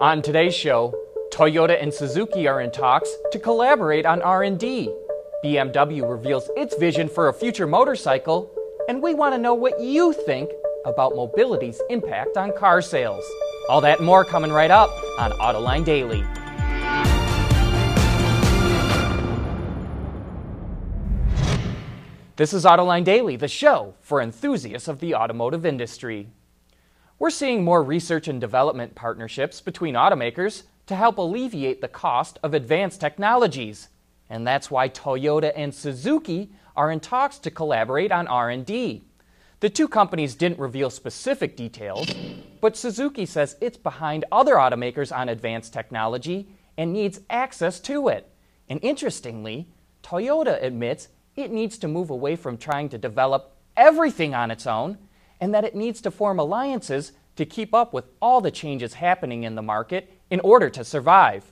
On today's show, Toyota and Suzuki are in talks to collaborate on R&D. BMW reveals its vision for a future motorcycle, and we want to know what you think about mobility's impact on car sales. All that more coming right up on Autoline Daily. This is Autoline Daily, the show for enthusiasts of the automotive industry. We're seeing more research and development partnerships between automakers to help alleviate the cost of advanced technologies. And that's why Toyota and Suzuki are in talks to collaborate on R&D. The two companies didn't reveal specific details, but Suzuki says it's behind other automakers on advanced technology and needs access to it. And interestingly, Toyota admits it needs to move away from trying to develop everything on its own and that it needs to form alliances to keep up with all the changes happening in the market in order to survive.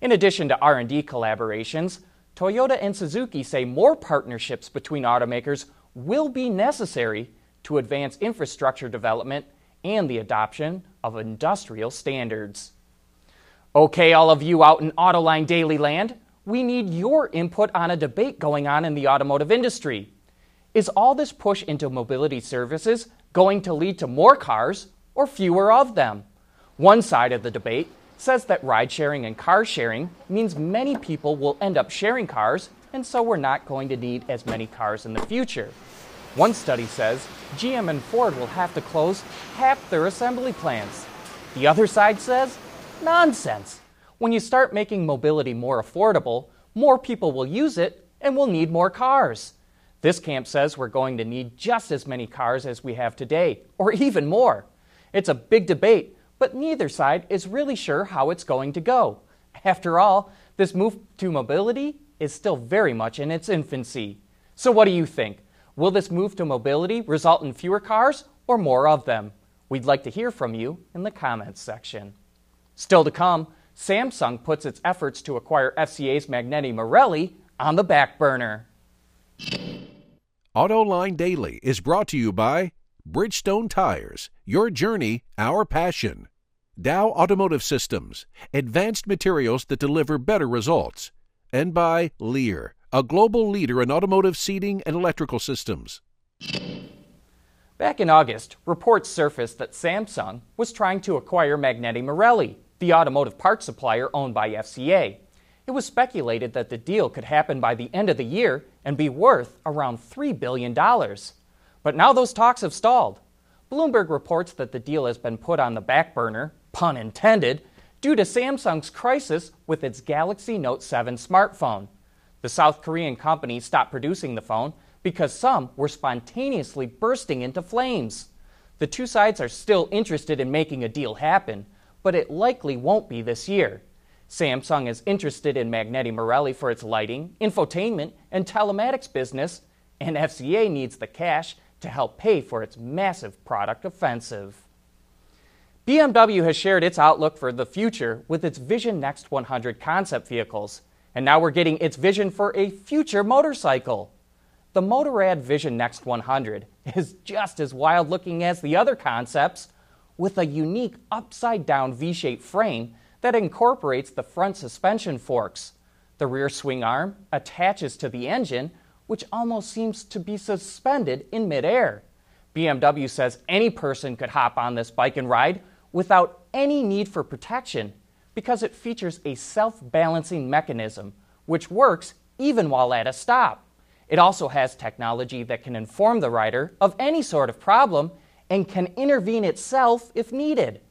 In addition to R&D collaborations, Toyota and Suzuki say more partnerships between automakers will be necessary to advance infrastructure development and the adoption of industrial standards. Okay, all of you out in Autoline Daily Land, we need your input on a debate going on in the automotive industry. Is all this push into mobility services going to lead to more cars or fewer of them? One side of the debate says that ride sharing and car sharing means many people will end up sharing cars, and so we're not going to need as many cars in the future. One study says GM and Ford will have to close half their assembly plants. The other side says nonsense. When you start making mobility more affordable, more people will use it and will need more cars. This camp says we're going to need just as many cars as we have today, or even more. It's a big debate, but neither side is really sure how it's going to go. After all, this move to mobility is still very much in its infancy. So, what do you think? Will this move to mobility result in fewer cars or more of them? We'd like to hear from you in the comments section. Still to come, Samsung puts its efforts to acquire FCA's Magneti Marelli on the back burner. AutoLine Daily is brought to you by Bridgestone Tires, your journey, our passion. Dow Automotive Systems, advanced materials that deliver better results. And by Lear, a global leader in automotive seating and electrical systems. Back in August, reports surfaced that Samsung was trying to acquire Magneti Marelli, the automotive parts supplier owned by FCA. It was speculated that the deal could happen by the end of the year and be worth around $3 billion. But now those talks have stalled. Bloomberg reports that the deal has been put on the back burner, pun intended, due to Samsung's crisis with its Galaxy Note 7 smartphone. The South Korean company stopped producing the phone because some were spontaneously bursting into flames. The two sides are still interested in making a deal happen, but it likely won't be this year. Samsung is interested in Magneti Marelli for its lighting, infotainment, and telematics business, and FCA needs the cash to help pay for its massive product offensive. BMW has shared its outlook for the future with its Vision Next 100 concept vehicles, and now we're getting its vision for a future motorcycle. The Motorrad Vision Next 100 is just as wild looking as the other concepts, with a unique upside down V shaped frame that incorporates the front suspension forks. The rear swing arm attaches to the engine, which almost seems to be suspended in midair. BMW says any person could hop on this bike and ride without any need for protection because it features a self balancing mechanism which works even while at a stop. It also has technology that can inform the rider of any sort of problem and can intervene itself if needed.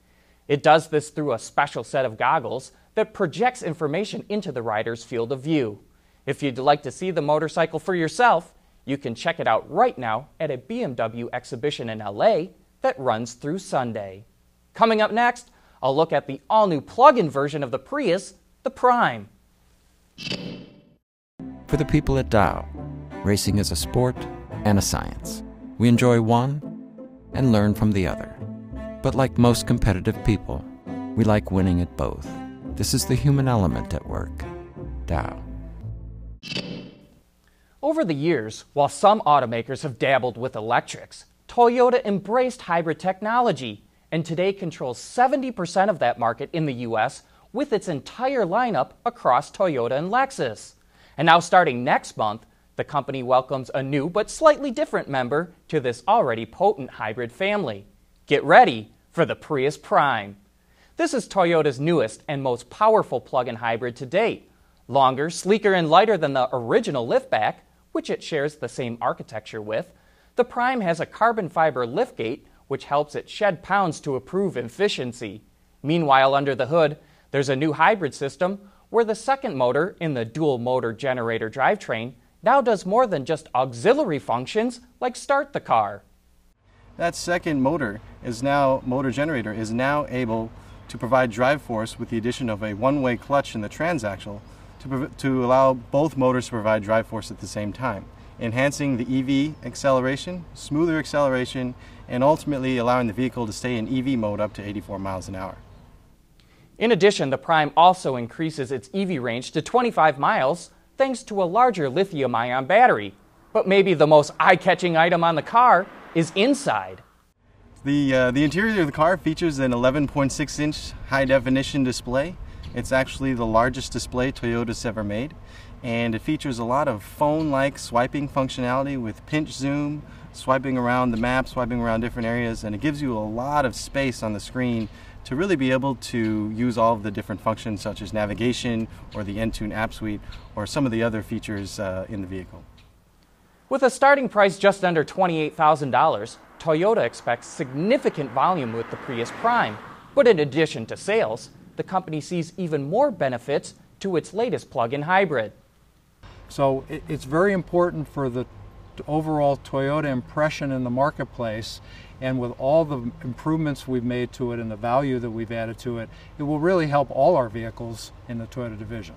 It does this through a special set of goggles that projects information into the rider's field of view. If you'd like to see the motorcycle for yourself, you can check it out right now at a BMW exhibition in LA that runs through Sunday. Coming up next, I'll look at the all new plug in version of the Prius, the Prime. For the people at Dow, racing is a sport and a science. We enjoy one and learn from the other. But like most competitive people, we like winning at both. This is the human element at work. Dow. Over the years, while some automakers have dabbled with electrics, Toyota embraced hybrid technology and today controls 70% of that market in the US with its entire lineup across Toyota and Lexus. And now, starting next month, the company welcomes a new but slightly different member to this already potent hybrid family. Get ready for the Prius Prime. This is Toyota's newest and most powerful plug in hybrid to date. Longer, sleeker, and lighter than the original liftback, which it shares the same architecture with, the Prime has a carbon fiber liftgate which helps it shed pounds to improve efficiency. Meanwhile, under the hood, there's a new hybrid system where the second motor in the dual motor generator drivetrain now does more than just auxiliary functions like start the car. That second motor is now motor generator is now able to provide drive force with the addition of a one-way clutch in the transaxle to, to allow both motors to provide drive force at the same time, enhancing the EV acceleration, smoother acceleration, and ultimately allowing the vehicle to stay in EV mode up to 84 miles an hour. In addition, the Prime also increases its EV range to 25 miles thanks to a larger lithium ion battery. But maybe the most eye catching item on the car is inside. The, uh, the interior of the car features an 11.6 inch high definition display. It's actually the largest display Toyota's ever made, and it features a lot of phone like swiping functionality with pinch zoom, swiping around the map, swiping around different areas, and it gives you a lot of space on the screen to really be able to use all of the different functions such as navigation or the Entune app suite or some of the other features uh, in the vehicle. With a starting price just under $28,000, Toyota expects significant volume with the Prius Prime. But in addition to sales, the company sees even more benefits to its latest plug in hybrid. So it's very important for the overall Toyota impression in the marketplace and with all the improvements we've made to it and the value that we've added to it, it will really help all our vehicles in the Toyota division.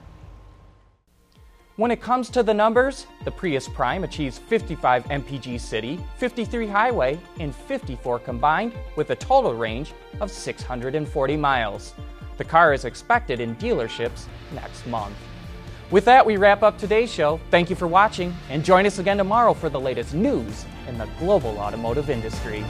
When it comes to the numbers, the Prius Prime achieves 55 mpg city, 53 highway, and 54 combined with a total range of 640 miles. The car is expected in dealerships next month. With that, we wrap up today's show. Thank you for watching, and join us again tomorrow for the latest news in the global automotive industry.